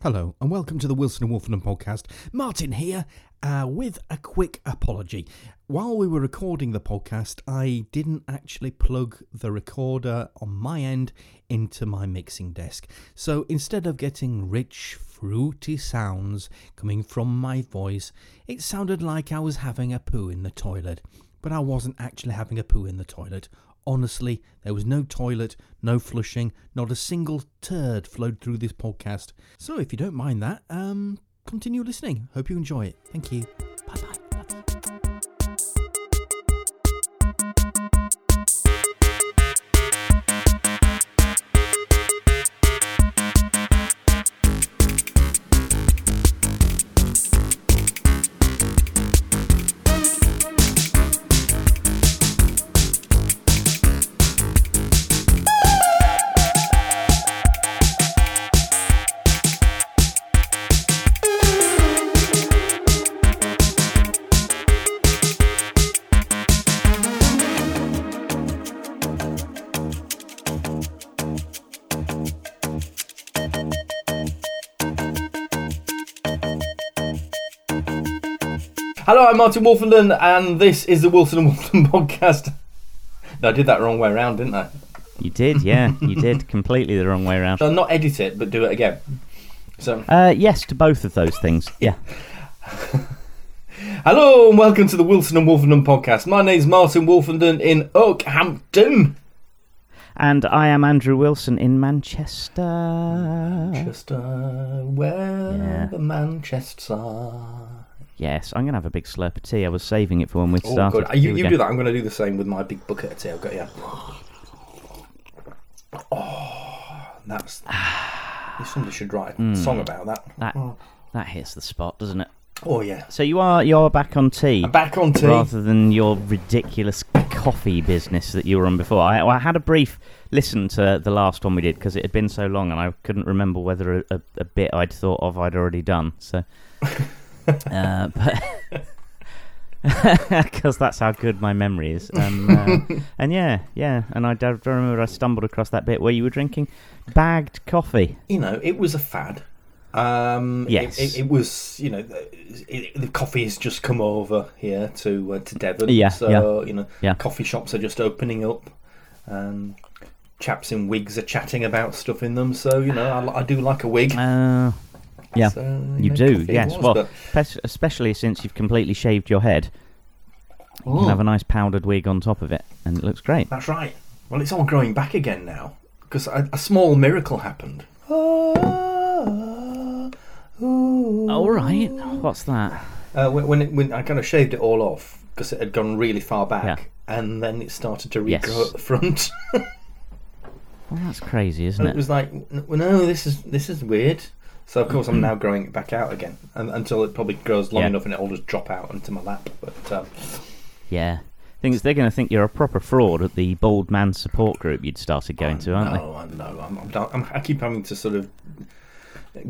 Hello, and welcome to the Wilson and Wolfenden podcast. Martin here uh, with a quick apology. While we were recording the podcast, I didn't actually plug the recorder on my end into my mixing desk. So instead of getting rich, fruity sounds coming from my voice, it sounded like I was having a poo in the toilet. But I wasn't actually having a poo in the toilet. Honestly, there was no toilet, no flushing, not a single turd flowed through this podcast. So if you don't mind that, um, continue listening. Hope you enjoy it. Thank you. Bye bye. Hello, I'm Martin Wolfenden, and this is the Wilson and Wolfenden podcast. No, I did that wrong way around, didn't I? You did, yeah, you did completely the wrong way around. So not edit it, but do it again. So, Uh, yes to both of those things. Yeah. hello and welcome to the Wilson and Wolfenden podcast. My name's Martin Wolfenden in Okehampton. And I am Andrew Wilson in Manchester. Uh, where Yeah. the Manchesters are. Yes, I'm gonna have a big slurp of tea. I was saving it for when we Oh, started. good. Uh, You, you go. do that. I'm going to do the same with my big bucket of tea. I've got yeah. Oh, that's. Somebody should write a Hmm. song about that. That that hits the spot, doesn't it? Oh yeah. So you are you're back on tea. I'm back on tea. rather than your ridiculous coffee business that you were on before. I, I had a brief listen to the last one we did because it had been so long and I couldn't remember whether a, a, a bit I'd thought of I'd already done. So, uh, but because that's how good my memory is. Um, uh, and yeah, yeah, and I do remember I stumbled across that bit where you were drinking bagged coffee. you know, it was a fad. Um, it- Yes. it, it, was. You know, it, the coffee has just come over here to uh, to Devon. Yeah, So yeah, you know, yeah. coffee shops are just opening up. Um, chaps in wigs are chatting about stuff in them. So you know, I, I do like a wig. Uh, yeah, So, you know, do. Yes. was, well, but- especially since you've completely shaved your head. You Oh. can have a nice powdered wig on top of it, and it looks great. That's right. Well, it's all growing back again now because a, a small miracle happened. All right. What's that? Uh, when when, it, when I kind of shaved it all off because it had gone really far back, Yeah. and then it started to regrow Yes. at the front. Well, that's crazy, isn't and it it? was like, well, no, this is this is weird. So of course I'm now growing it back out again, and, until it probably grows long Yeah. enough and it'll just drop out into my lap. But um, Yeah. things they're going to think you're a proper fraud at the bald man support group you'd started going to, aren't they? no, I know. I'm, I'm, I'm, I keep having to sort of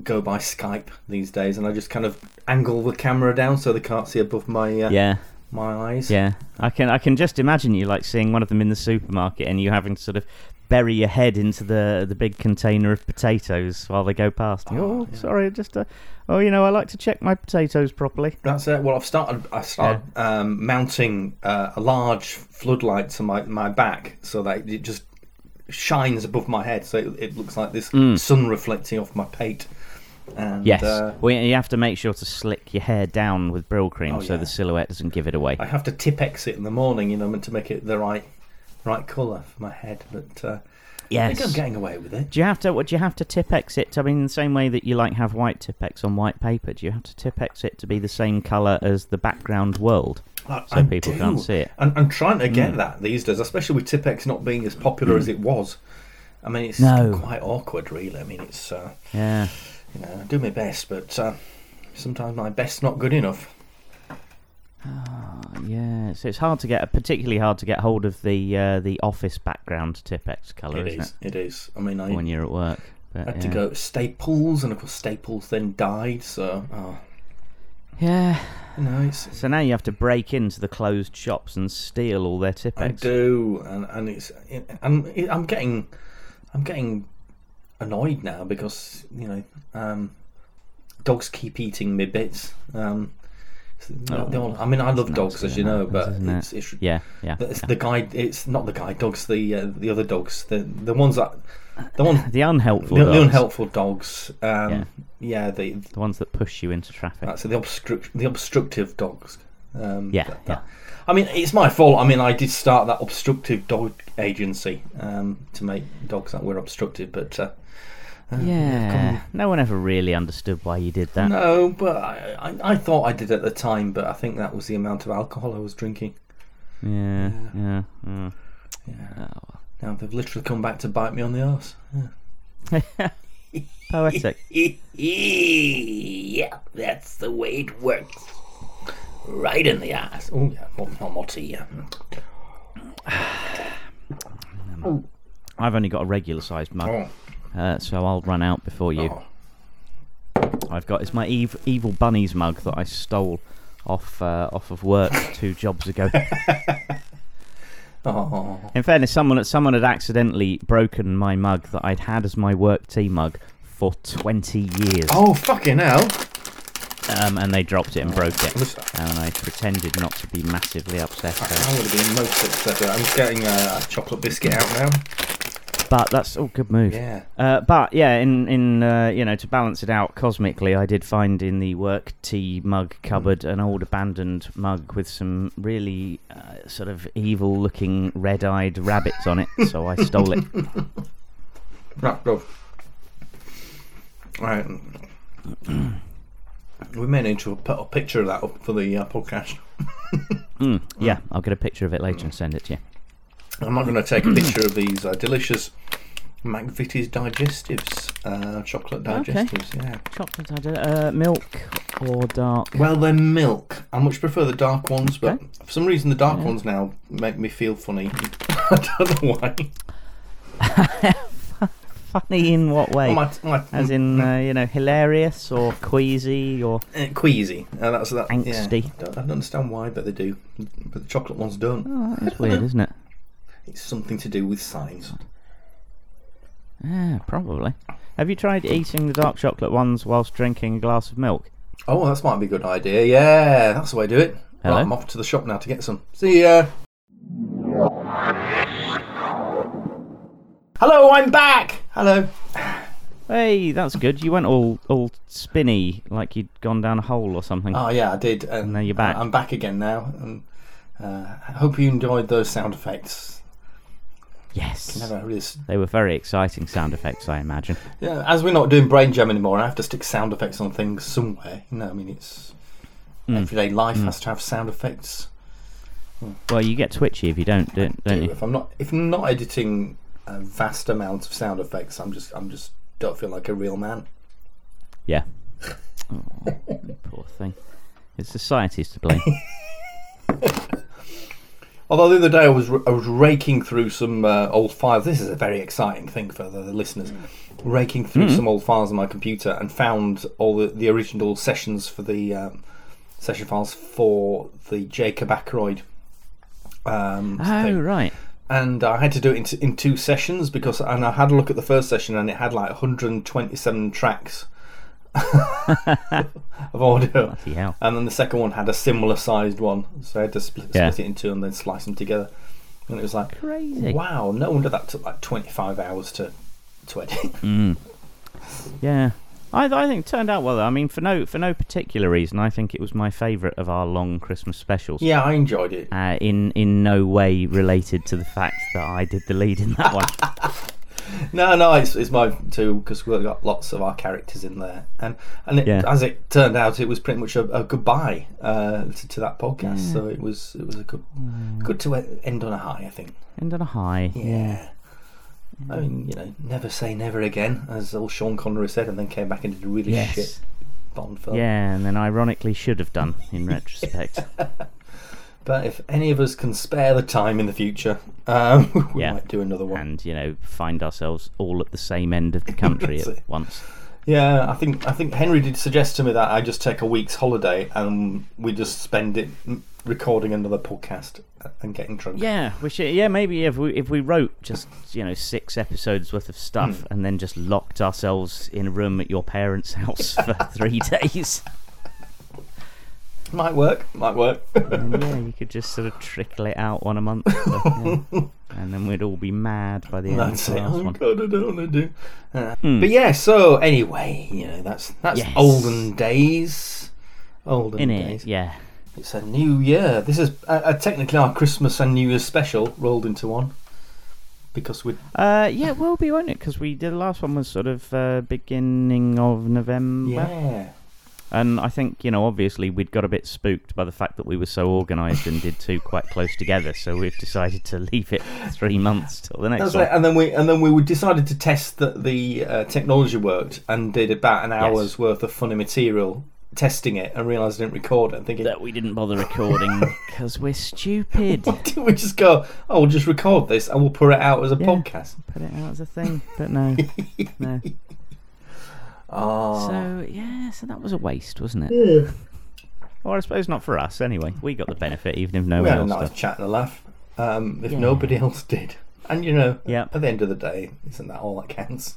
go by Skype these days, and I just kind of angle the camera down so they can't see above my uh. Yeah. my eyes. Yeah. I can. I can just imagine you like seeing one of them in the supermarket, and you having to sort of bury your head into the the big container of potatoes while they go past. Oh, Oh, yeah. sorry, just uh, oh, you know, I like to check my potatoes properly. That's it. Well, I've started. I started um, mounting uh, a large floodlight to my, my back so that it just shines above my head, so it, it looks like this sun reflecting off my pate. And, Mm. Yes. uh, well, you have to make sure to slick your hair down with Brylcreem Oh, so yeah. the silhouette doesn't give it away. I have to Tipp-Ex it in the morning, you know, to make it the right right colour for my head. But uh, I yes. think I'm getting away with it. Do you have to? What do you have to Tipp-Ex it? I mean, in the same way that you like have white tip Tipp-Ex on white paper. Do you have to Tipp-Ex it to be the same colour as the background world, I, so I people do. can't see it? I'm, I'm trying to Hmm. get that these days, especially with Tipp-Ex not being as popular as it was. I mean, it's No. quite awkward, really. I mean, it's uh, Yeah. You know, I do my best, but uh, sometimes my best's not good enough. Yeah, so it's hard to get, particularly hard to get hold of the uh, the office background Tipp-Ex colour, It isn't is. It is. I mean, I? When you're at work. But, had to go to Staples, and of course Staples then died. So, oh, Yeah. you know, it's So now you have to break into the closed shops and steal all their Tipp-Ex. I do, and and it's I'm I'm getting I'm getting annoyed now because you know um, dogs keep eating me bits. Um, Oh, all- I mean, I love dogs, as you know, that but it's, it's Yeah, yeah. it's yeah. the guy. It's not the guy dogs. The uh, the other dogs. The the ones that the ones The unhelpful the, dogs. the unhelpful dogs. Um, Yeah. yeah. the The ones that push you into traffic. that's the obstruct the obstructive dogs. Um, Yeah, that- yeah. I mean, it's my fault. I mean, I did start that obstructive dog agency um, to make dogs that were obstructive, but uh, yeah. No one ever really understood why you did that. no. But I, I, I thought I did at the time, but I think that was the amount of alcohol I was drinking. Yeah, yeah. yeah. Yeah. Oh, Now they've literally come back to bite me on the arse. Poetic. yeah, that's the way it works. Right in the ass. Oh yeah, more, more, more tea. Yeah. I've only got a regular sized mug, Oh, uh, so I'll run out before you. oh. I've got it's my ev- evil bunnies mug that I stole off uh, off of work two jobs ago. oh. In fairness, someone someone had accidentally broken my mug that I'd had as my work tea mug for twenty years, Oh, fucking hell! um, and they dropped it and broke it. And I pretended not to be massively upset. I'm about it. going most upset. I'm just getting a chocolate biscuit out now. But that's all good move. Yeah. Uh, but yeah, in in uh, you know to balance it out cosmically, I did find in the work tea mug cupboard an old abandoned mug with some really uh, sort of evil-looking red-eyed rabbits on it. So I stole it. Right, go. Right. we may need to put a picture of that up for the uh, podcast. Mm, yeah, I'll get a picture of it later and send it to you. I'm not going to take a picture of these uh, delicious McVitie's digestives, uh, chocolate Okay. digestives. Yeah. Chocolate, did, uh, milk or dark. Well, they're milk. I much prefer the dark ones, but Okay. for some reason the dark Yeah. ones now make me feel funny. I don't know why. Funny in what way? My, my, As in, uh, you know, hilarious or queasy or uh, queasy. Uh, that's that. Angsty. Yeah. I, don't, I don't understand why, but they do. But the chocolate ones don't. oh, that's weird, isn't it? It's something to do with science. Yeah, probably. Have you tried eating the dark chocolate ones whilst drinking a glass of milk? Oh, that might be a good idea. Yeah, that's the way to do it. Hello? Right, I'm off to the shop now to get some. See ya. Hello, I'm back. Hello. Hey, that's good. You went all all spinny, like you'd gone down a hole or something. Oh yeah, I did. And now you're back. I'm back again now, and uh, I hope you enjoyed those sound effects. Yes, Never really. they were very exciting sound effects, I imagine. Yeah, as we're not doing brain jam anymore, I have to stick sound effects on things somewhere. You know, I mean, it's Mm. everyday life has to have sound effects. Well, you get twitchy if you don't, don't, don't you? If I'm not, if I'm not editing a vast amount of sound effects, I'm just, I'm just don't feel like a real man. Yeah. Oh, poor thing. It's society's to blame. Although the other day I was I was raking through some uh, old files. This is a very exciting thing for the, the listeners. Raking through some old files on my computer and found all the, the original sessions for the um, session files for the Jacob Ackroyd. Um, oh, thing. right. and I had to do it in, t- in two sessions because and I had a look at the first session and it had like 127 tracks of audio. Bloody hell. And then the second one had a similar sized one, so I had to split, Yeah. split it in two and then slice them together. And it was like, Crazy. wow, no wonder that took like 25 hours to to edit. Mm. Yeah. I, I think it turned out well. I mean, for no for no particular reason, I think it was my favourite of our long Christmas specials. yeah, I enjoyed it. Uh, in in no way related to the fact that I did the lead in that one. No, no, it's, it's mine too because we've got lots of our characters in there, and and it, Yeah. as it turned out, it was pretty much a, a goodbye uh, to, to that podcast. So it was it was a good good to end on a high, I think. End on a high. Yeah. I mean, you know, never say never again, as old Sean Connery said, and then came back and did a really Yes. shit Bond film. Yeah, and then ironically should have done in retrospect. But if any of us can spare the time in the future, um, we Yeah. might do another one. and you know find ourselves all at the same end of the country at it. once. Yeah, I think I think Henry did suggest to me that I just take a week's holiday and we just spend it recording another podcast and getting drunk. Yeah, we should. Yeah, maybe if we if we wrote just you know six episodes worth of stuff and then just locked ourselves in a room at your parents' house for three days, Might work. Might work. and yeah, you could just sort of trickle it out one a month, but, yeah. and then we'd all be mad by the end That's of the it. Oh one. God, I don't want to do. Uh, Hmm. But yeah. So anyway, you know that's that's Yes. olden days. Olden In days. it, yeah. It's a new year. This is uh, uh, technically our Christmas and New Year's special rolled into one because we. Uh, yeah, it will be, won't it? Because we did the last one was sort of uh, beginning of November, Yeah. And I think you know obviously we'd got a bit spooked by the fact that we were so organised and did two quite close together, so we've decided to leave it three months till the next That's one. right. And then we and then we decided to test that the uh, technology worked and did about an hour's worth of funny material testing it and realised I didn't record it and thinking. That we didn't bother recording because we're stupid. Why didn't we just go? Oh, we'll just record this and we'll put it out as a Yeah. podcast. Put it out as a thing, but no, no. Oh, So yeah, so that was a waste, wasn't it? Well, I suppose not for us. Anyway, we got the benefit, even if no we one had a else nice did. chat and a laugh. Um, if Yeah. nobody else did, and you know, Yeah. at the end of the day, isn't that all that counts?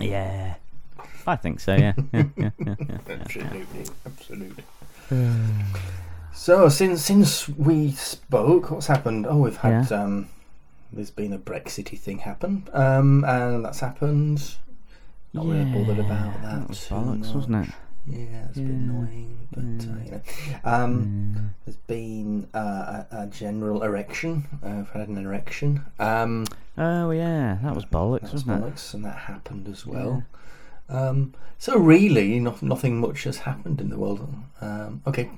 Yeah, I think so. Yeah. yeah, yeah, yeah, yeah. Absolutely, absolutely. so since since we spoke, what's happened? Oh, we've had um, there's been a Brexity thing happen, um, and that's happened. Not really bothered about that. That was too bollocks, wasn't it? Yeah, it's a bit annoying, but uh, you know, um, there's been uh, a, a general erection. Uh, I've had an erection. Um, Oh yeah, that was bollocks, that was wasn't it? and that happened as well. Um, so really, no, nothing much has happened in the world. Um, okay,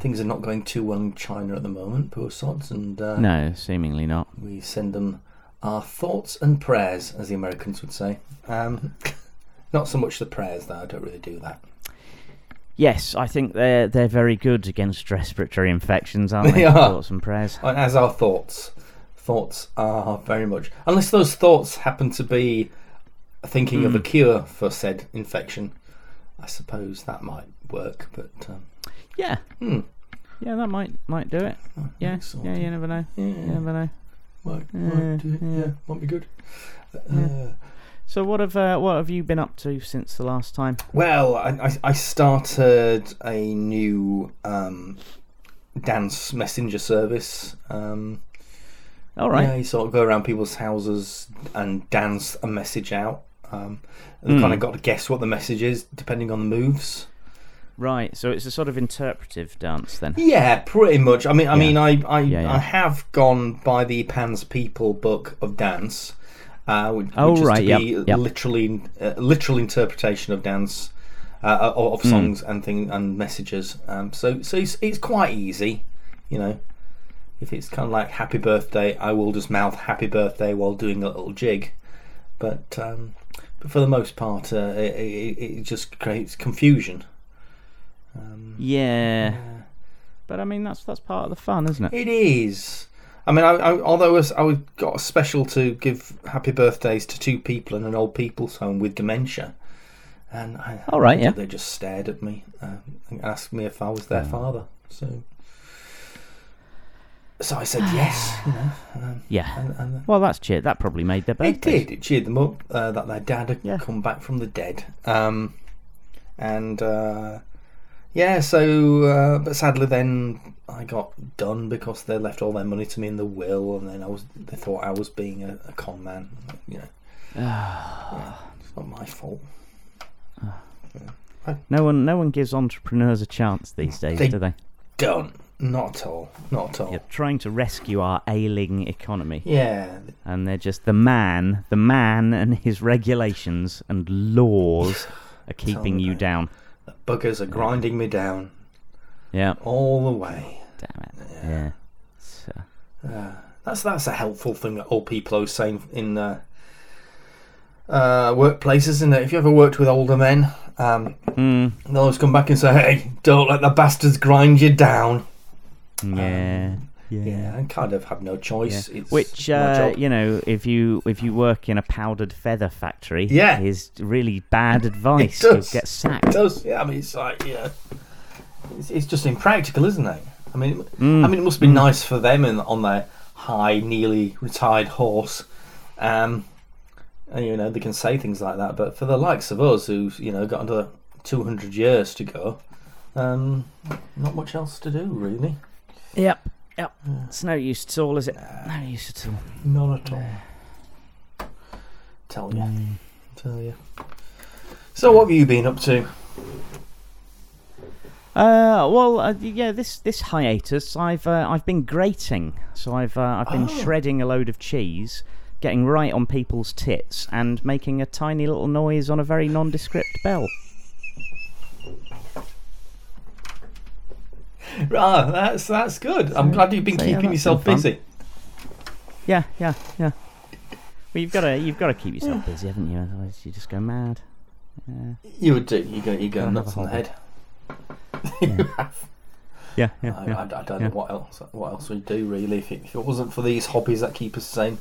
things are not going too well in China at the moment, poor sods, and uh, No, seemingly not. we send them our thoughts and prayers, as the Americans would say. Um, not so much the prayers, though. I don't really do that. Yes, I think they're they're very good against respiratory infections, aren't they? They are. Thoughts and prayers. And as our thoughts, thoughts are very much unless those thoughts happen to be thinking of a cure for said infection. I suppose that might work, but um, Yeah, hmm, yeah, that might might do it. Yeah, yeah, you never know. yeah, You never know. Might, Yeah, might do yeah. Yeah, might be good. Uh, So what have uh, what have you been up to since the last time? Well, I, I, I started a new um, dance messenger service. Um, All right. Yeah, you sort of go around people's houses and dance a message out. Um, and Hmm. kind of got to guess what the message is depending on the moves. Right. So it's a sort of interpretive dance then. Yeah, pretty much. I mean, I Yeah. mean, I I, Yeah, yeah. I have gone by the Pan's People book of dance, uh, which, Oh, which is right, to yep, be yep. literally uh, literal interpretation of dance, uh, of, of Hmm. songs and thing and messages. Um, so so it's, it's quite easy, you know. If it's kind of like Happy Birthday, I will just mouth Happy Birthday while doing a little jig, but um, but for the most part, uh, it, it, it just creates confusion. Um, Yeah. But I mean that's that's part of the fun, isn't it? It is. I mean, I, I, although I, was, I was- got a special to give happy birthdays to two people in an old people's home with dementia, and I, All right, yeah. they just stared at me uh, and asked me if I was their father. So, so I said yes. You know, um, Yeah. and, and Well, that's cheered. That probably made their birthday. it did. It cheered them up uh, that their dad had Yeah. come back from the dead. Um, and uh, yeah, so uh, but sadly, then I got done because they left all their money to me in the will, and then I was they thought I was being a, a con man. You know, yeah, it's not my fault. No one no one gives entrepreneurs a chance these days, They- do they? Don't. Not at all. Not at all. You're trying to rescue our ailing economy, Yeah, and they're just the man, the man, and his regulations and laws are keeping you down. Buggers are grinding me down Yeah. all the way. Damn it. Yeah. So, Uh, that's that's a helpful thing that old people are saying in uh, uh, workplaces, isn't it? If you ever worked with older men, um, mm, they'll always come back and say, "Hey, don't let the bastards grind you down." yeah. Yeah, and kind of have no Yeah. choice. It's Which uh, you know, if you if you work in a powdered feather factory, Yeah. is really bad advice. does. You'll get It sacked. does. Yeah, I mean, it's like yeah, it's, it's just impractical, isn't it? I mean, Mm. I mean, it must be nice for them in, on their high, nearly retired horse. Um, and, you know, they can say things like that, but for the likes of us, who've you know got another two hundred years to go, um, not much else to do really. Yep, yep. It's no use at all, is it? No use at all. Not at all. Tell you, Mm. tell you. So, what have you been up to? Uh, well, uh, yeah, this this hiatus, I've uh, I've been grating, so I've uh, I've been Oh. shredding a load of cheese, getting right on people's tits, and making a tiny little noise on a very nondescript bell. Ah, that's that's good. I'm glad you've been so, keeping that's yourself been busy. Yeah, yeah, yeah. Well, you've got to you've got to keep yourself busy, haven't you? Otherwise, you just go mad. Yeah, You would do. You go. You go nuts on the head. you have. yeah, yeah. I, yeah. I, I don't yeah. know what else. What else we'd do really if it, if it wasn't for these hobbies that keep us sane.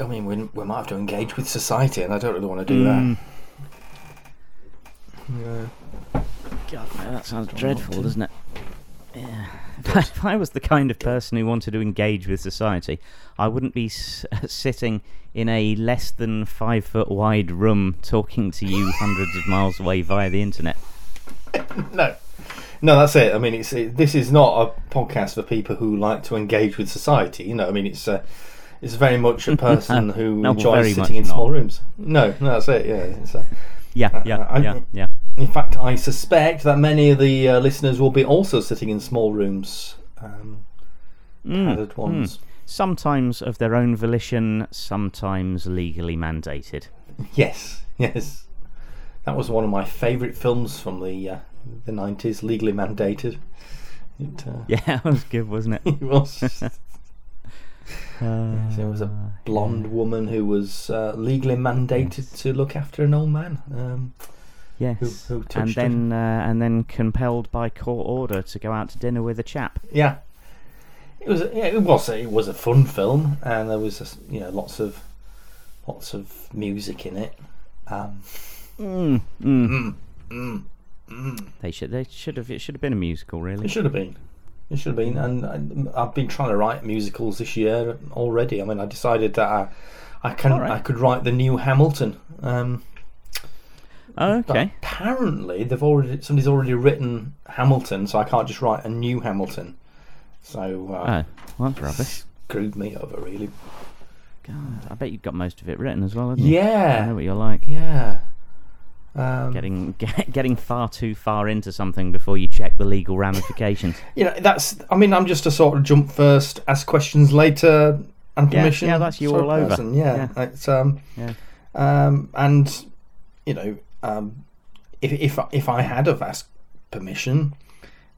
I mean, we, we might have to engage with society, and I don't really want to do Mm. that. Yeah. God, no, that sounds dreadful, doesn't it? If I was the kind of person who wanted to engage with society, I wouldn't be s- sitting in a less than five foot wide room talking to you hundreds of miles away via the internet. No, no, that's it. I mean, it's it, this is not a podcast for people who like to engage with society. You know, I mean, it's uh, it's very much a person who No, enjoys sitting in much small rooms. No, no, that's it. Yeah, it's, uh, Yeah, yeah, I- yeah, yeah. In fact, I suspect that many of the uh, listeners will be also sitting in small rooms, um, Mm, padded ones. Sometimes of their own volition, sometimes legally mandated. Yes, yes. That was one of my favourite films from the uh, the nineties, legally mandated. It, uh, Yeah, it was good, wasn't it? it was. Uh, there was a blonde woman who was uh, legally mandated to look after an old man. Um, yes. who- who and then uh, and then compelled by court order to go out to dinner with a chap. yeah, it was. Yeah, it was. A, it was a fun film, and there was just, you know lots of lots of music in it. Um, Mm, mm. mm, mm, mm. They should they should have it should have been a musical, really. It should have been. It should have been, and, and I've been trying to write musicals this year already. I mean, I decided that I, I can right. I could write the new Hamilton. Um, Oh, but okay. apparently, they've already somebody's already written Hamilton, so I can't just write a new Hamilton. So uh, Oh, well, that's rubbish. screwed me over, really. God, I bet you've got most of it written as well, haven't you? I know what you're like. yeah. Um, Getting get, getting far too far into something before you check the legal ramifications. you know, that's. I mean, I'm just a sort of jump first, ask questions later, and permission. yeah, that's you all over. person. Yeah, it's um, Yeah. um, and you know, um, if if if I had have asked permission,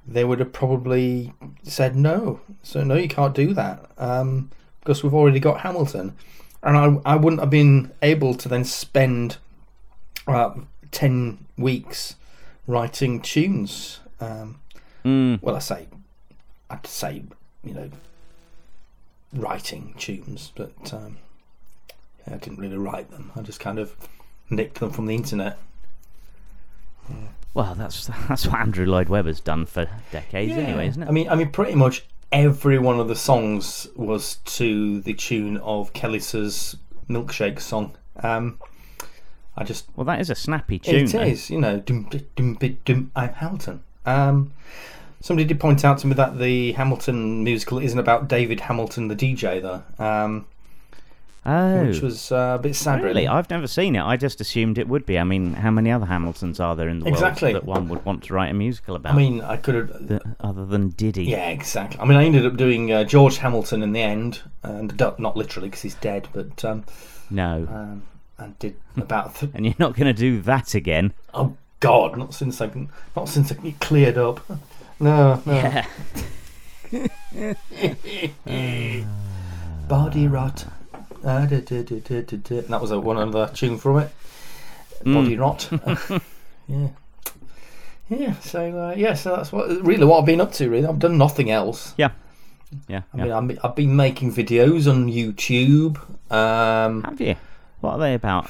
they would have probably said no. So no, you can't do that um, because we've already got Hamilton, and I I wouldn't have been able to then spend uh, ten weeks writing tunes. Um, Mm. well, I say, I'd say, you know, writing tunes, but um, I didn't really write them. I just kind of nicked them from the internet. Well, that's that's what Andrew Lloyd Webber's done for decades, anyway, isn't it? I mean, I mean, pretty much every one of the songs was to the tune of Kelly's milkshake song. Um, I just well, that is a snappy tune. It though. is, you know, dum, dum, dum, dum, I'm Hamilton. Um, somebody did point out to me that the Hamilton musical isn't about David Hamilton, the DJ, though, um, Oh, which was uh, a bit sad, really? really. I've never seen it. I just assumed it would be. I mean, how many other Hamiltons are there in the Exactly. world that one would want to write a musical about? I mean, I could have. th- other than Diddy. Yeah, exactly. I mean, I ended up doing uh, George Hamilton in the end, and not literally because he's dead, but um, No. um, I did about. Th- and you're not going to do that again. oh God, not since I can, not since I it cleared up. No, no. Yeah. Body rot. Ah, da, da, da, that was a, one other tune from it. Mm. Body rot. yeah. Yeah. So uh, yeah. So that's what really what I've been up to. Really, I've done nothing else. Yeah. Yeah. I yeah. mean, I'm, I've been making videos on YouTube. Um, Have you? What are they about?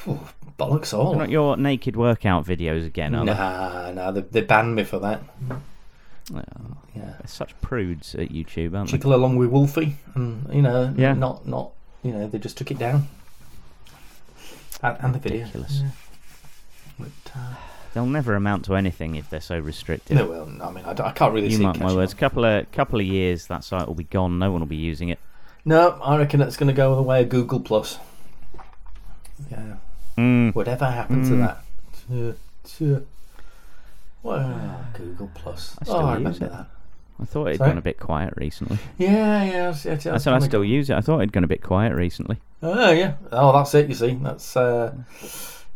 bollocks They're all. not your naked workout videos again, are they? Nah, nah, they, they banned me for that. Oh, Yeah. they're such prudes at YouTube, aren't they? Chickle along with Wolfie, and you know, Yeah. not not you know, they just took it down. And, and the video. Ridiculous. But, uh, They'll never amount to anything if they're so restricted. no, well, I mean, I, I can't really you see it mark my words. on. Couple of couple of years, that site will be gone. No one will be using it. No, I reckon it's going to go the way of Google Plus. Yeah. Mm. Whatever happened to Mm. that? To, to, well, Google Plus. I still oh, I use remember it. that. I thought it'd Sorry? gone a bit quiet recently. Yeah, yeah. I, see- I, I said I still use it. I thought it'd gone a bit quiet recently. Oh yeah. Oh, that's it. You see, that's uh,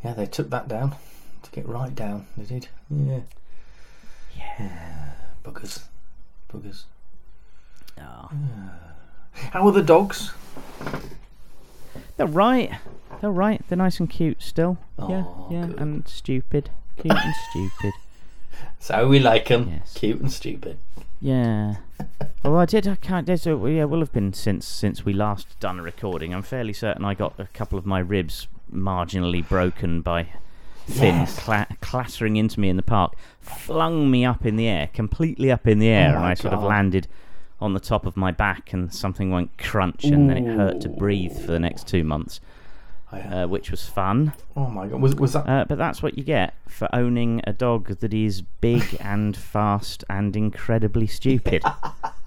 yeah. They took that down. Took it right down. They did. Yeah. Yeah. Buggers. Buggers. Oh. How are the dogs? They're right. They're right. They're nice and cute still. yeah, Oh, yeah, good. and stupid. Cute and stupid. So we like them. Yes. Cute and stupid. Yeah. Although I did, I can't. There's a, yeah, will have been since since we last done a recording. I'm fairly certain I got a couple of my ribs marginally broken by Finn Yes. cla- clattering into me in the park, flung me up in the air, completely up in the air, Oh and I sort of landed on the top of my back, and something went crunch, and then it hurt to breathe for the next two months, I, uh, which was fun. oh my god. Was was that? Uh, but that's what you get for owning a dog that is big and fast and incredibly stupid.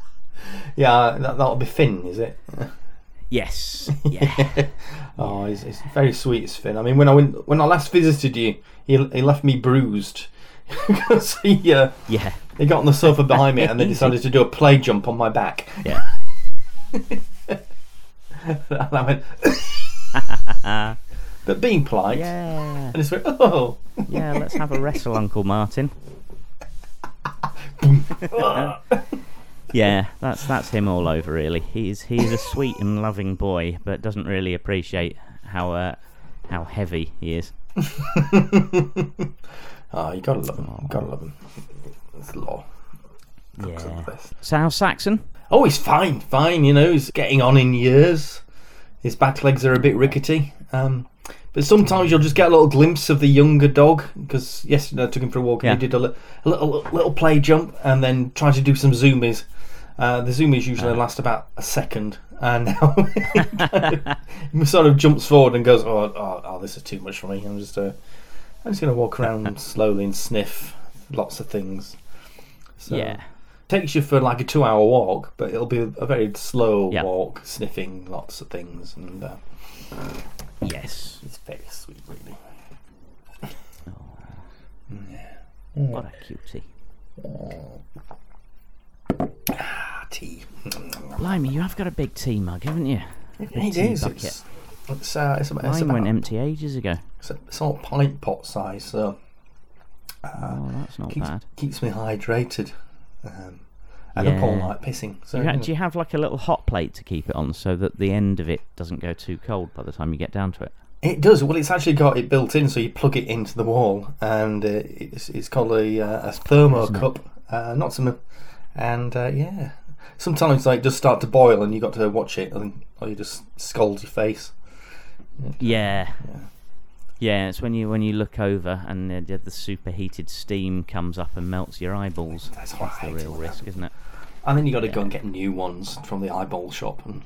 yeah, that, that'll be Finn, is it? Yes. Yeah. Oh, he's, he's very sweet, Finn. I mean, when I went, when I last visited you, he, he left me bruised because he uh, yeah. he got on the sofa behind me and then decided to do a play jump on my back. Yeah. and I went, but being polite, Yeah. and just went, oh, Yeah. Let's have a wrestle, Uncle Martin. Yeah, that's that's him all over. Really, he's he's a sweet and loving boy, but doesn't really appreciate how uh, how heavy he is. oh, you gotta love him. You gotta love him. It's law. Yeah. the best. So how's Saxon? Oh, he's fine, fine. You know, he's getting on in years. His back legs are a bit rickety. Um, but sometimes you'll just get a little glimpse of the younger dog. Because yesterday I took him for a walk and Yeah. he did a, li- a little little play jump and then tried to do some zoomies. Uh, the zoomies usually last about a second, and now he sort of jumps forward and goes, "Oh, oh, oh this is too much for me. I'm just, uh, I'm just going to walk around slowly and sniff lots of things." So, yeah. Takes you for like a two hour walk, but it'll be a, very slow Yeah. walk, sniffing lots of things, and uh, Yes. it's very sweet, really. What a cutie. Ah, tea. Blimey, you have got a big tea mug, haven't you? It tea is. bucket. It's, it's, uh, it's, about, it's, Mine about, went empty ages ago. it's, a, it's all pint pot size, so Oh, that's not keeps, bad. keeps me hydrated. Um, and Yeah. night pissing. So You ha- do you have like a little hot plate to keep it on so that the end of it doesn't go too cold by the time you get down to it? it does. Well, it's actually got it built in, so you plug it into the wall, and uh, it's, it's called a, uh, a thermo Isn't cup, uh, not some, and uh, yeah. Sometimes like just start to boil, and you got to watch it, and or you just scald your face. Yeah. Yeah. Yeah, it's when you when you look over and the, the superheated steam comes up and melts your eyeballs. That's the real risk, isn't it? And then you got to go and get new ones from the eyeball shop, and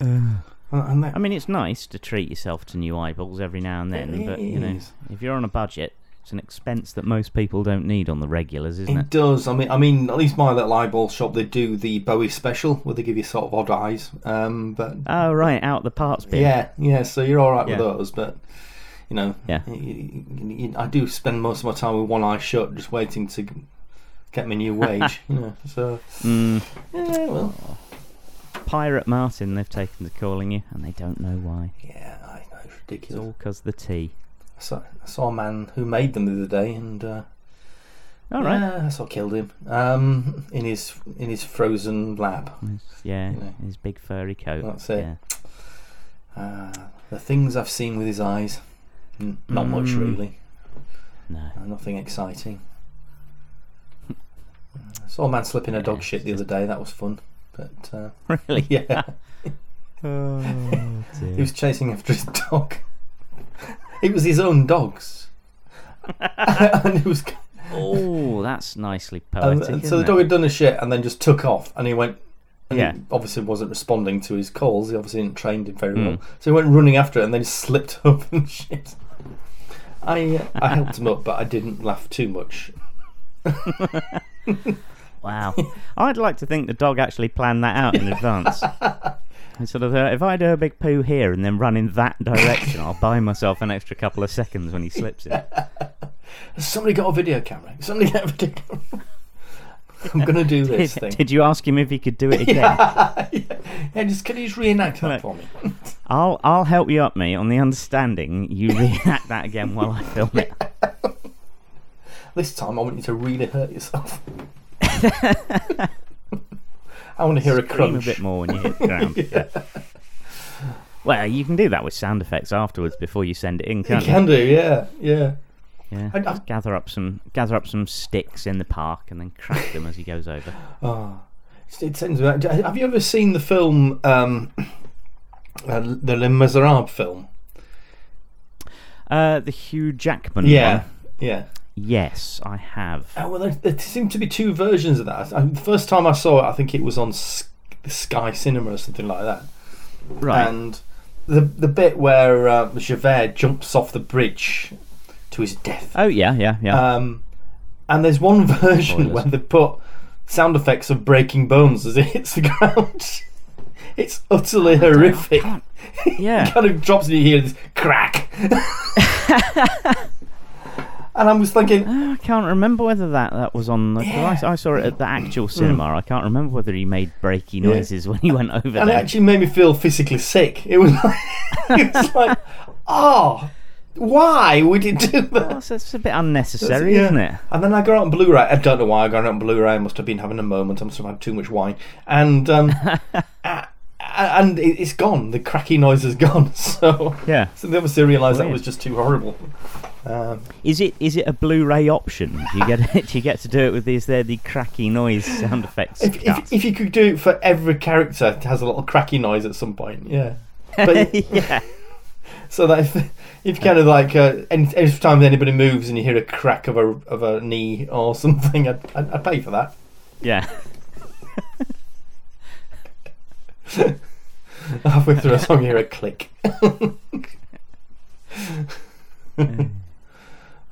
and that, I mean, it's nice to treat yourself to new eyeballs every now and then, It but you know, if you're on a budget, it's an expense that most people don't need on the regulars, isn't it it? does. I mean, I mean, at least my little eyeball shop, they do the Bowie special where they give you sort of odd eyes. Um, but Oh right, out the parts bin. Yeah, yeah. So you're all right Yeah. with those, but you know, Yeah. y- y- y- I do spend most of my time with one eye shut, just waiting to get my new wage. you know, so Mm, yeah, well, Pirate Martin, they've taken to calling you, and they don't know why. yeah, I know it's It's ridiculous. all because the tea. I saw, I saw a man who made them the other day, and uh, All right. yeah, I saw killed him um, in his in his frozen lab. Yeah, You know. his big furry coat. That's it. Yeah. Uh, the things I've seen with his eyes, not much Mm. really. No. Uh, nothing exciting. I saw a man slipping a dog shit the other day. That was fun. But uh, Really? yeah, Oh, he was chasing after his dog. it was his own dogs, and he was. oh, that's nicely And, poetic. and so isn't the it? dog had done a shit and then just took off, and he went. And Yeah. he obviously wasn't responding to his calls. He obviously didn't train him very well, Mm. so he went running after it and then slipped up and shit. I uh, I helped him up, but I didn't laugh too much. Wow. I'd like to think the dog actually planned that out in advance. And sort of, uh, if I do a big poo here and then run in that direction, I'll buy myself an extra couple of seconds when he slips in. Has somebody got a video camera? Somebody got a video camera. I'm gonna do this Did, thing. did you ask him if he could do it again? yeah, yeah, just can you just reenact that Right. for me? I'll I'll help you up, me, on the understanding you reenact that again while I film it. This time I want you to really hurt yourself. I want to hear a Scream crunch. a bit more when you hit the ground. yeah. Well, you can do that with sound effects afterwards before you send it in, can't you? can do, yeah, yeah. Yeah. I- I- gather up some gather up some sticks in the park and then crack them as he goes over. Oh, it me back. Have you ever seen the film, um, uh, the Les Miserables film? Uh, the Hugh Jackman Yeah, one. yeah. Yes, I have. Oh, well, there, there seem to be two versions of that. I, the first time I saw it, I think it was on Sky Cinema or something like that. Right. And the the bit where uh, Javert jumps off the bridge to his death. oh yeah, yeah, yeah. Um, and there's one version Spoilers. where they put sound effects of breaking bones as it hits the ground. it's utterly horrific. yeah. It kind of drops and you hear this crack. and I was thinking, Oh, I can't remember whether that, that was on. The, Yeah. Mm. I, I saw it at the actual cinema. I can't remember whether he made breaky Yeah. noises when he went over and it actually made me feel physically sick. It was like, it was like oh, why would you do that? Well, it's, it's a bit unnecessary, Yeah. isn't it? And then I got it on Blu-ray. I don't know why I got it on Blu-ray. I must have been having a moment. I must have had too much wine, and um, a- and it- it's gone. The cracky noise is gone. So, Yeah. so they obviously realised that was just too horrible. Um, Is it is it a Blu-ray option? Do you get do you get to do it with these there the cracky noise sound effects? if, if, if you could do it for every character, it has a little cracky noise at some point. Yeah. But yeah. So that if, if kind of like uh, any, every time anybody moves and you hear a crack of a of a knee or something, I'd, I'd, I'd pay for that. Yeah. Halfway through a song, you hear a click.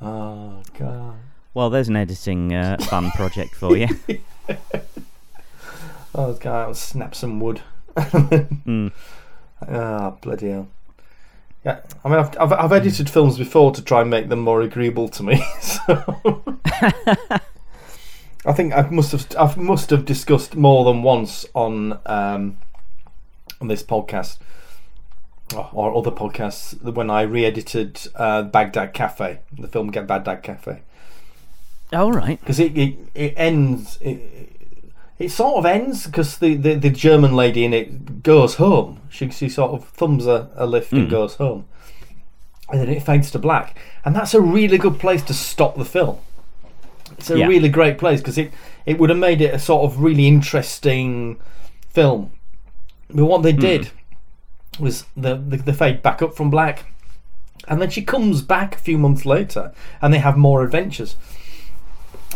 oh god. Well, there's an editing uh, fun project for you. Oh, let's go out and snap some wood. Mm. Ah, bloody hell. Yeah, I mean, I've, I've, I've edited films before to try and make them more agreeable to me. So I think I must have I must have discussed more than once on um, on this podcast or- other podcasts when I re-edited uh, Baghdad Cafe, the film Get Baghdad Cafe All right. because it, it it ends it, it sort of ends because the, the, the German lady in it goes home. She she sort of thumbs a, a lift and Mm. goes home, and then it fades to black. And that's a really good place to stop the film. It's a Yeah. really great place because it it would have made it a sort of really interesting film. But what they did was the, the the fade back up from black, and then she comes back a few months later, and they have more adventures.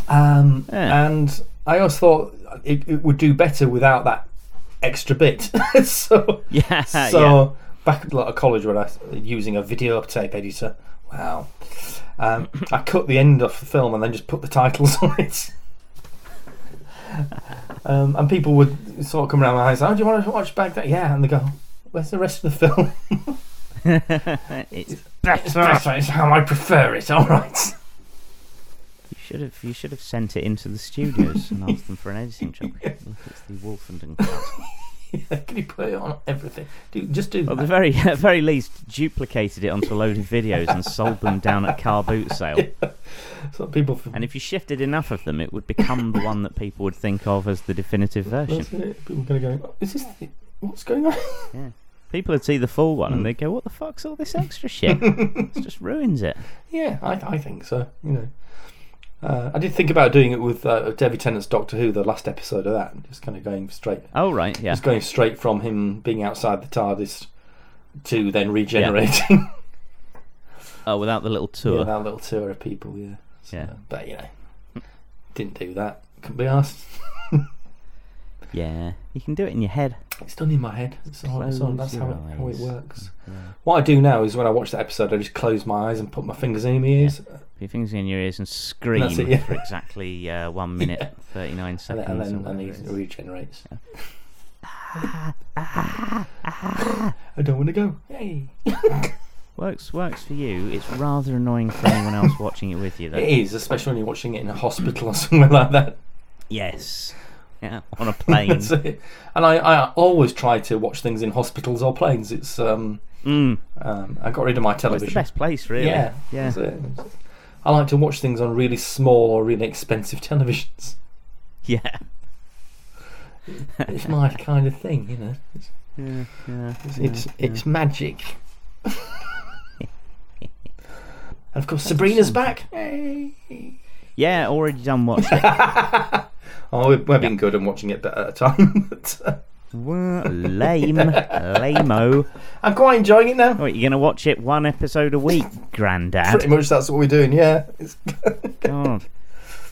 Um, Yeah. And I always thought it, it would do better without that extra bit. so Yeah. so yeah. back at like, college when I was using a videotape editor. Wow. Um, I cut the end off the film and then just put the titles on it. um, and people would sort of come around my house. Oh, do you want to watch back that? Yeah, and they go, "Where's the rest of the film?" it's It's better. better. It's how I prefer it. All right. You should have you should have sent it into the studios and asked them for an editing job. Look, it's the Wolfenden cut. yeah, can you put it on everything? Do just do Well, that. the very at very least duplicated it onto a load of videos and sold them down at car boot sale. So people. And if you shifted enough of them, it would become the one that people would think of as the definitive version. People are going to go. Is this? The, what's going on? Yeah. People would see the full one Hmm. and they'd go, "What the fuck's all this extra shit? it just ruins it." Yeah, I, I think so. You know, Uh, I did think about doing it with uh, David Tennant's Doctor Who, the last episode of that, just kind of going straight, Oh right, yeah. just going straight from him being outside the TARDIS to then regenerating. Oh, without the little yeah, tour. that little tour of people, yeah. So, Yeah. But you know, didn't do that. Couldn't be asked. Yeah, you can do it in your head. It's done in my head. It's all, it's that's how it, how it works. What I do now is when I watch the episode, I just close my eyes and put my fingers in my ears, Put your fingers in your ears and scream it, yeah. for exactly uh, one minute thirty nine and, seconds. then- and then and whatever he it is. regenerates. I don't want to go. Hey. Works works for you. It's rather annoying for anyone else watching it with you, though. It is, especially when you're watching it in a hospital or somewhere like that. Yes. Yeah, on a plane. That's. And I, I always try to watch things in hospitals or planes. It's um, mm. um I got rid of my Well, it's television. the best place, really. Yeah, Yeah. I like to watch things on really small or really expensive televisions. Yeah. It's my kind of thing, you know. It's Yeah. Yeah. it's, it's, it's magic. and of course, Sabrina's back. Hey. Yeah, already done it. Oh, we've, we've been good and watching it bit at a time. but, uh, Lame. Lame-o. I'm quite enjoying it now. What, you're going to watch it one episode a week, Grandad? Pretty much that's what we're doing. Yeah. It's, God.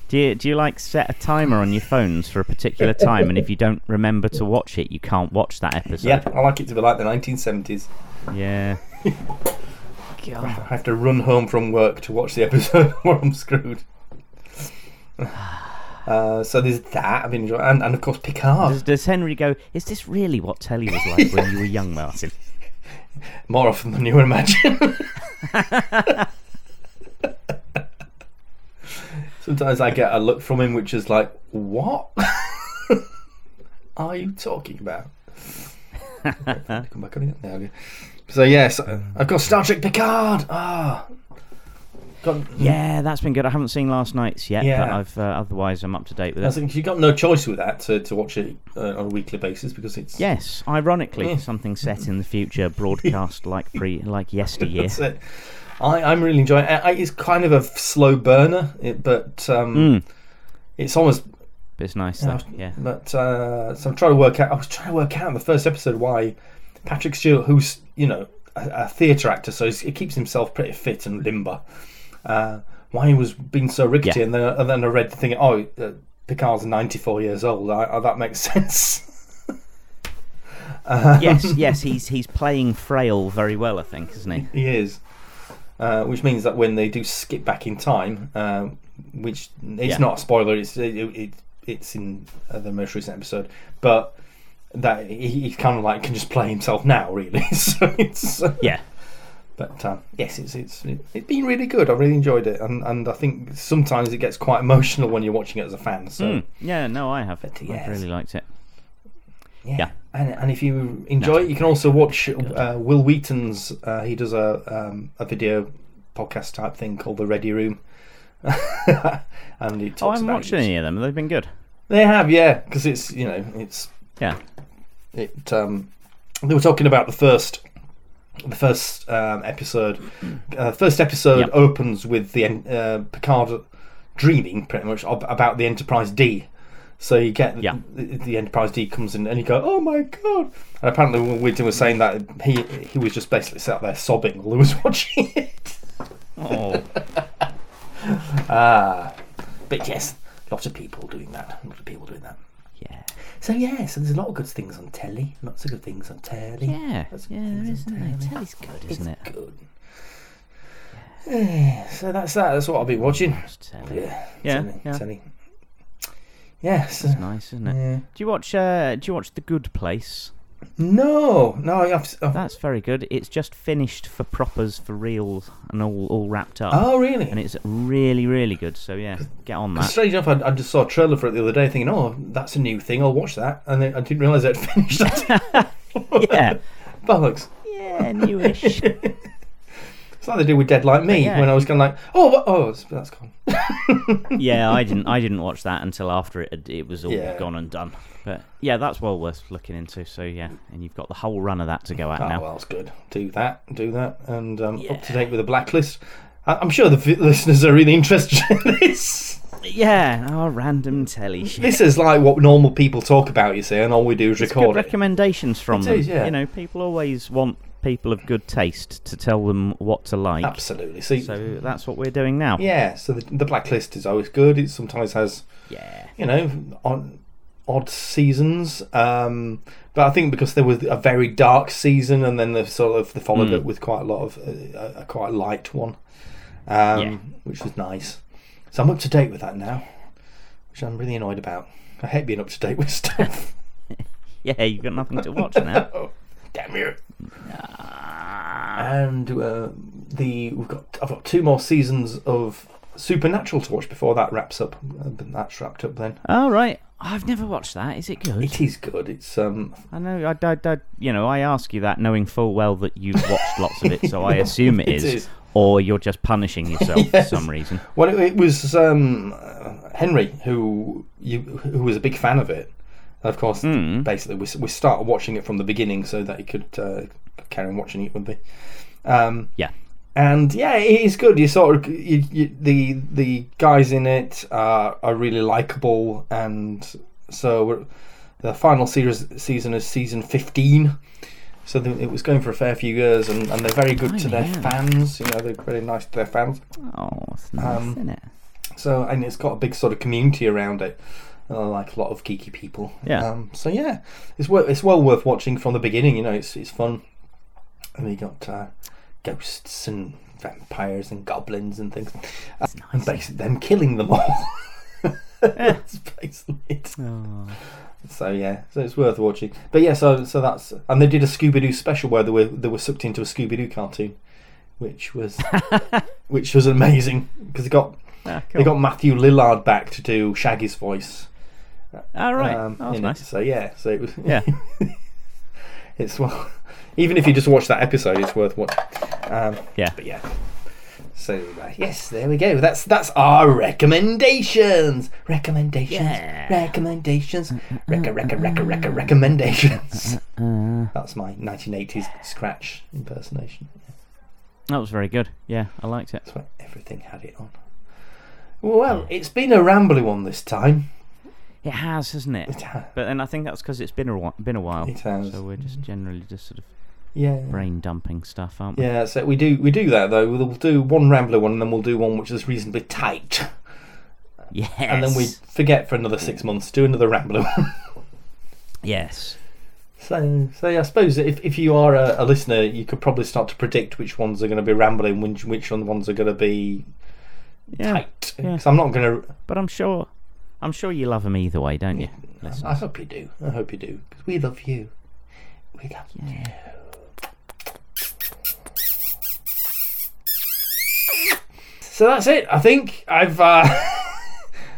Do you, do you like set a timer on your phones for a particular time, and if you don't remember to watch it, you can't watch that episode? yeah, I like it to be like the 1970s. Yeah. God. I have to run home from work to watch the episode or I'm screwed. Uh, so there's that I've been enjoying, and, and of course Picard. Does, does Henry go, is this really what telly was like when you were young, Martin? More often than you would imagine. Sometimes I get a look from him which is like, "What are you talking about?" Come back on again. There we go. So yes, I've got Star Trek Picard. Ah, got, Yeah, that's been good. I haven't seen last night's yet, but I've uh, otherwise I'm up to date with I it. think you got no choice with that to, to watch it uh, on a weekly basis because it's Yes, ironically, Yeah. something set in the future, broadcast like pre like yesteryear. That's it. I, I'm really enjoying it. I, it's kind of a slow burner, it, but um, Mm. it's almost. But it's nice Yeah, though. Yeah. But uh, so I'm trying to work out. I was trying to work out in the first episode why Patrick Stewart, who's you know a, a theatre actor, so he's, he keeps himself pretty fit and limber. Uh, why he was being so rickety, Yeah. and then and then I read the thing. Oh, uh, Picard's 94 years old. I, I, that makes sense. yes, yes, he's he's playing frail very well, I think, isn't he? He is. Uh, which means that when they do skip back in time, uh, which it's Yeah. not a spoiler, it's it, it, it's in uh, the most recent episode, but that he, he kind of like can just play himself now, really. so it's uh, Yeah. But um, yes, it's it's it, it's been really good. I really enjoyed it, and and I think sometimes it gets quite emotional when you're watching it as a fan. So Mm. Yeah, no, I have. But I've really liked it. yeah. Yeah. And, and if you enjoy it, you can also watch uh, Wil Wheaton's. Uh, he does a um, a video podcast type thing called the Ready Room, and he talks Oh, I haven't about watched any of them. They've been good. They have, yeah, because it's you know it's Yeah. it. Um, they were talking about the first the first um, episode. Uh, first episode Yep. opens with the uh, Picard dreaming pretty much ab- about the Enterprise D. So you get Yeah. the, the Enterprise D comes in and you go, oh my god! And apparently Wheaton was saying that he he was just basically sat there sobbing while he was watching it. Oh, Ah, but yes, lots of people doing that. Lots of people doing that. yeah. So yeah, so there's a lot of good things on telly. Lots of good things on telly. Yeah. Lots of Yeah, good there things is, on isn't there? telly. Telly's good, isn't it? It's good. Eh, so that's that. That's what I'll be watching. Telly. Yeah, Yeah, telly, yeah. telly. Yes. It's nice, isn't it? Yeah. Do you watch? Uh, do you watch The Good Place? No, no, I've, I've, oh. That's very good. It's just finished for proppers, for real, and all all wrapped up. oh really? And it's really, really good. So yeah, get on that. Strange enough, I, I just saw a trailer for it the other day, thinking, "Oh, that's a new thing. I'll watch that." And then I didn't realise it finished. yeah, Bollocks! yeah, newish. It's like they did with Dead Like Me Yeah. when I was of like, "Oh, what? oh, that's- gone." yeah, I didn't. I didn't watch that until after it had, it was all Yeah. gone and done. But yeah, that's well worth looking into. So yeah, and you've got the whole run of that to go at Oh, now. well, that's good. Do that, do that, and um, Yeah. up to date with the blacklist. I'm sure the listeners are really interested in this. Yeah, our random telly shit. This is like what normal people talk about, you see, and all we do is It's record recommendations from It them. is, yeah. You know, people always want people of good taste to tell them what to like. Absolutely. See, So that's what we're doing now. yeah. So the, the blacklist is always good. It sometimes has, Yeah. you know, odd, odd seasons. Um, but I think because there was a very dark season, and then they sort of they followed Mm. it with quite a lot of uh, a, a quite light one, um, Yeah. which was nice. So I'm up to date with that now, which I'm really annoyed about. I hate being up to date with stuff. Yeah, you've got nothing to watch now. oh, damn you! And uh, the we've got I've got two more seasons of Supernatural to watch before that wraps up. Uh, That's wrapped up then. All right. I've never watched that. Is it good? It is good. It's um I know. I, I, I, you know, I ask you that knowing full well that you've watched lots of it, so I assume it It is, is. or you're just punishing yourself Yes. for some reason. well it, it was um Henry who you who was a big fan of it. Of course, Mm. basically we we started watching it from the beginning so that he could uh, carry on watching it with me. Um, Yeah. And yeah, it is good. You sort of you, you, the the guys in it are are really likable, and so we're, the final series season is season fifteen. So the, it was going for a fair few years, and, and they're very good to their fans. You know, they're very nice to their fans. Oh, it's nice, Um, isn't it? So and it's got a big sort of community around it. Uh, like a lot of geeky people. Yeah. Um, so yeah, it's it's well worth watching from the beginning. You know, it's it's fun. And you got uh, ghosts and vampires and goblins and things, uh, and basically them killing them all. That's basically it. Oh. So yeah, so it's worth watching. But yeah, so so that's and they did a Scooby Doo special where they were they were sucked into a Scooby Doo cartoon, which was which was amazing because they got Ah, they got Matthew Lillard back to do Shaggy's voice. All right. um, that was in it. nice. So yeah, so it was Yeah. it's well, even if you just watch that episode, it's worth watching. Um, Yeah. but yeah. So uh, yes, there we go. That's that's our recommendations. Recommendations. Yeah. Recommendations. Recca recca recca recca recommendations. Uh, That's my 1980s scratch impersonation. that was very good. Yeah, I liked it. That's where everything had it on. Well, it's been a rambly one this time. It has, hasn't it? It ha- But then I think that's because it's been a while, been a while. It has. So we're just generally just sort of Yeah. brain dumping stuff, aren't we? Yeah, so we do we do that though. We'll do one rambler one, and then we'll do one which is reasonably tight, Yes. and then we forget for another six months. Do another rambler one. Yes. So, so yeah, I suppose if, if you are a, a listener, you could probably start to predict which ones are going to be rambling, which which ones are going to be Yeah. tight. yeah. Because I'm not going to. But I'm sure, I'm sure you love them either way, don't you? I listeners? hope you do. I hope you do. Because we love you. We love you. Yeah. So that's it. I think I've. Uh,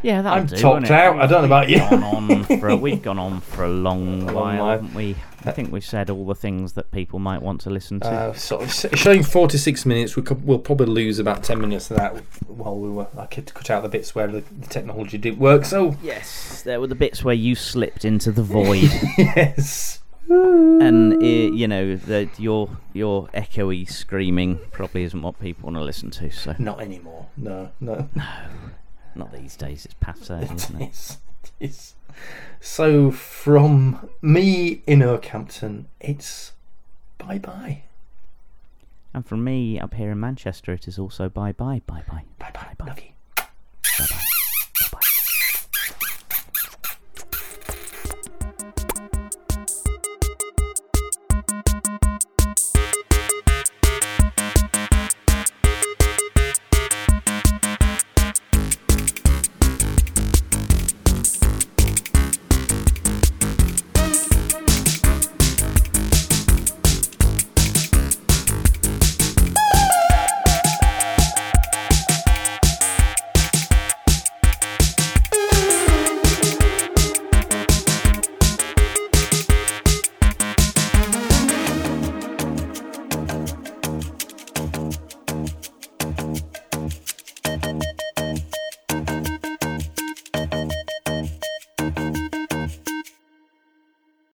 Yeah, I'm do. topped out. I don't know about you. We've gone on for a, we've gone on for a long A long while, while. haven't we? I think we've said all the things that people might want to listen to. Uh, so showing 46 minutes. We we'll probably lose about 10 minutes of that while we were. I could cut out the bits where the, the technology didn't work. So, yes, there were the bits where you slipped into the void, yes. And uh, you know that your your echoey screaming probably isn't what people want to listen to. So Not anymore. No, no. No, not these days. It's passe, isn't it? It's, it's, so, from me in Okehampton, it's bye bye. And from me up here in Manchester, it is also bye bye bye bye Bye bye. Bye-bye. Love you. bye bye.